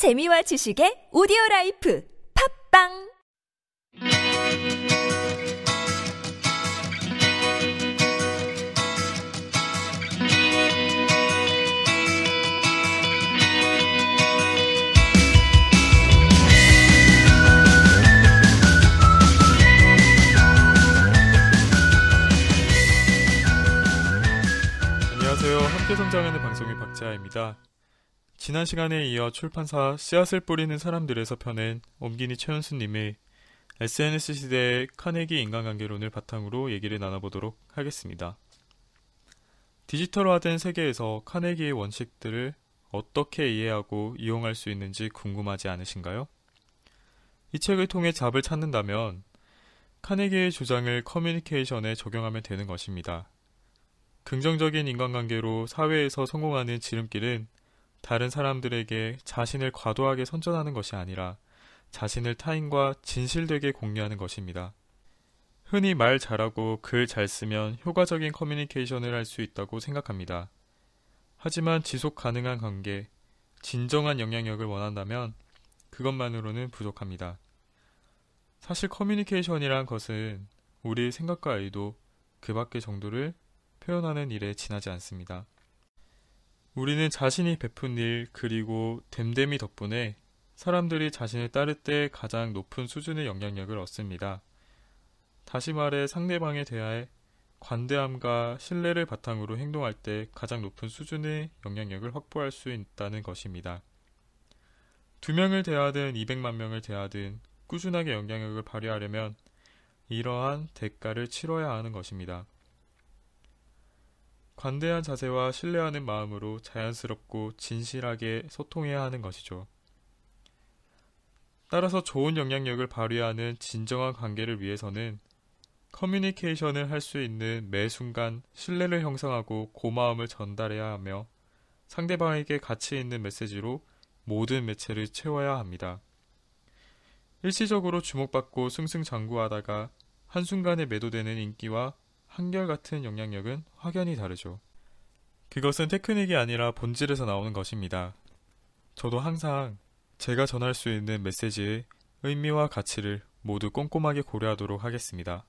재미와 지식의 오디오 라이프 팝빵 안녕하세요. 함께 성장하는 방송의 박재하입니다. 지난 시간에 이어 출판사 씨앗을 뿌리는 사람들에서 펴낸 옴기니 최현수님의 SNS 시대의 카네기 인간관계론을 바탕으로 얘기를 나눠보도록 하겠습니다. 디지털화된 세계에서 카네기의 원칙들을 어떻게 이해하고 이용할 수 있는지 궁금하지 않으신가요? 이 책을 통해 답을 찾는다면 카네기의 주장을 커뮤니케이션에 적용하면 되는 것입니다. 긍정적인 인간관계로 사회에서 성공하는 지름길은 다른 사람들에게 자신을 과도하게 선전하는 것이 아니라 자신을 타인과 진실되게 공유하는 것입니다. 흔히 말 잘하고 글 잘 쓰면 효과적인 커뮤니케이션을 할 수 있다고 생각합니다. 하지만 지속 가능한 관계, 진정한 영향력을 원한다면 그것만으로는 부족합니다. 사실 커뮤니케이션이란 것은 우리의 생각과 의도, 그 밖의 정도를 표현하는 일에 지나지 않습니다. 우리는 자신이 베푼 일 그리고 됨됨이 덕분에 사람들이 자신을 따를 때 가장 높은 수준의 영향력을 얻습니다. 다시 말해 상대방에 대하여 관대함과 신뢰를 바탕으로 행동할 때 가장 높은 수준의 영향력을 확보할 수 있다는 것입니다. 두 명을 대하든 200만 명을 대하든 꾸준하게 영향력을 발휘하려면 이러한 대가를 치러야 하는 것입니다. 관대한 자세와 신뢰하는 마음으로 자연스럽고 진실하게 소통해야 하는 것이죠. 따라서 좋은 영향력을 발휘하는 진정한 관계를 위해서는 커뮤니케이션을 할 수 있는 매 순간 신뢰를 형성하고 고마움을 전달해야 하며 상대방에게 가치 있는 메시지로 모든 매체를 채워야 합니다. 일시적으로 주목받고 승승장구하다가 한순간에 매도되는 인기와 한결같은 영향력은 확연히 다르죠. 그것은 테크닉이 아니라 본질에서 나오는 것입니다. 저도 항상 제가 전할 수 있는 메시지의 의미와 가치를 모두 꼼꼼하게 고려하도록 하겠습니다.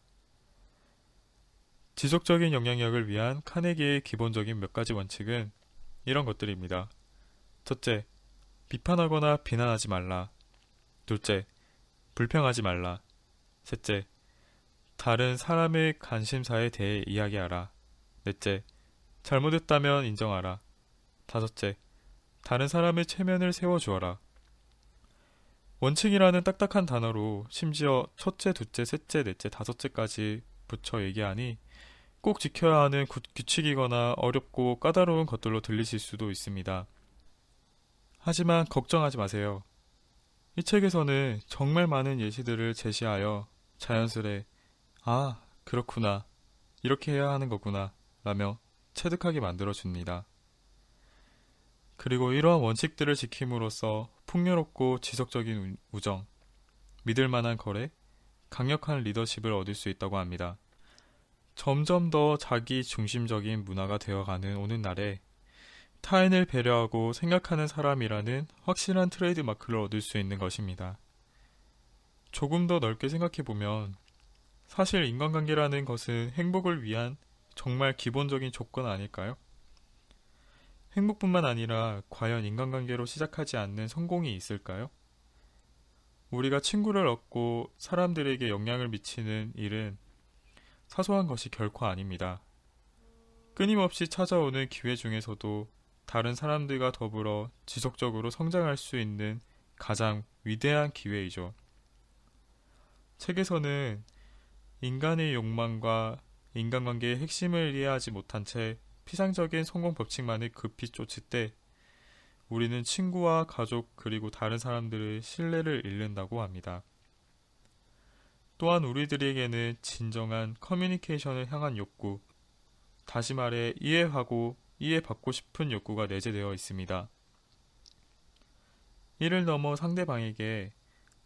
지속적인 영향력을 위한 카네기의 기본적인 몇 가지 원칙은 이런 것들입니다. 첫째, 비판하거나 비난하지 말라. 둘째, 불평하지 말라. 셋째, 다른 사람의 관심사에 대해 이야기하라. 넷째, 잘못했다면 인정하라. 다섯째, 다른 사람의 체면을 세워주어라. 원칙이라는 딱딱한 단어로 심지어 첫째, 둘째, 셋째, 넷째, 다섯째까지 붙여 얘기하니 꼭 지켜야 하는 규칙이거나 어렵고 까다로운 것들로 들리실 수도 있습니다. 하지만 걱정하지 마세요. 이 책에서는 정말 많은 예시들을 제시하여 자연스레 아, 그렇구나. 이렇게 해야 하는 거구나. 라며 체득하게 만들어줍니다. 그리고 이러한 원칙들을 지킴으로써 풍요롭고 지속적인 우정, 믿을 만한 거래, 강력한 리더십을 얻을 수 있다고 합니다. 점점 더 자기 중심적인 문화가 되어가는 오늘날에 타인을 배려하고 생각하는 사람이라는 확실한 트레이드 마크를 얻을 수 있는 것입니다. 조금 더 넓게 생각해보면 사실 인간관계라는 것은 행복을 위한 정말 기본적인 조건 아닐까요? 행복뿐만 아니라 과연 인간관계로 시작하지 않는 성공이 있을까요? 우리가 친구를 얻고 사람들에게 영향을 미치는 일은 사소한 것이 결코 아닙니다. 끊임없이 찾아오는 기회 중에서도 다른 사람들과 더불어 지속적으로 성장할 수 있는 가장 위대한 기회이죠. 책에서는 인간의 욕망과 인간관계의 핵심을 이해하지 못한 채 피상적인 성공 법칙만을 급히 쫓을 때 우리는 친구와 가족 그리고 다른 사람들의 신뢰를 잃는다고 합니다. 또한 우리들에게는 진정한 커뮤니케이션을 향한 욕구, 다시 말해 이해하고 이해받고 싶은 욕구가 내재되어 있습니다. 이를 넘어 상대방에게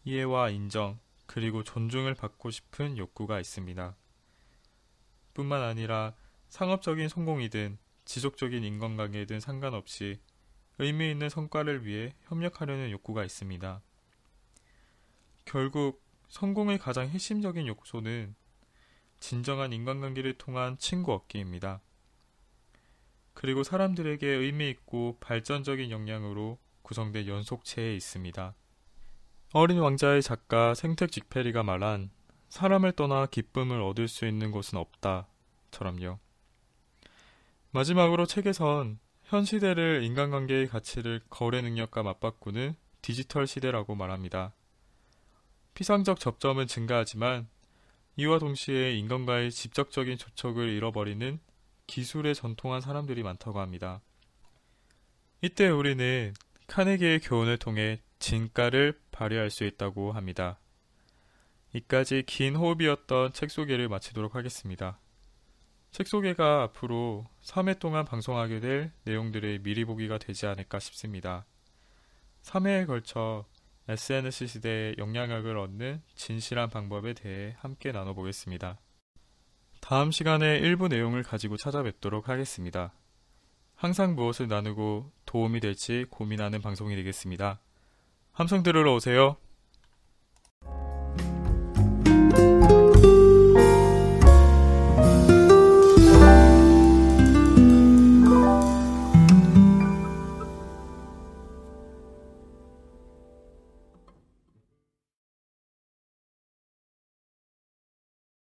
이해와 인정, 그리고 존중을 받고 싶은 욕구가 있습니다. 뿐만 아니라 상업적인 성공이든 지속적인 인간관계든 상관없이 의미 있는 성과를 위해 협력하려는 욕구가 있습니다. 결국 성공의 가장 핵심적인 요소는 진정한 인간관계를 통한 친구 얻기입니다. 그리고 사람들에게 의미 있고 발전적인 역량으로 구성된 연속체에 있습니다. 어린 왕자의 작가 생텍 직페리가 말한 사람을 떠나 기쁨을 얻을 수 있는 곳은 없다처럼요. 마지막으로 책에선 현 시대를 인간관계의 가치를 거래 능력과 맞바꾸는 디지털 시대라고 말합니다. 피상적 접점은 증가하지만 이와 동시에 인간과의 직접적인 접촉을 잃어버리는 기술에 전통한 사람들이 많다고 합니다. 이때 우리는 카네기의 교훈을 통해 진가를 발휘할 수 있다고 합니다. 이까지 긴 호흡이었던 책 소개를 마치도록 하겠습니다. 책 소개가 앞으로 3회 동안 방송하게 될 내용들의 미리 보기가 되지 않을까 싶습니다. 3회에 걸쳐 SNS 시대의 영향력을 얻는 진실한 방법에 대해 함께 나눠보겠습니다. 다음 시간에 일부 내용을 가지고 찾아뵙도록 하겠습니다. 항상 무엇을 나누고 도움이 될지 고민하는 방송이 되겠습니다. 함성 들으러 오세요.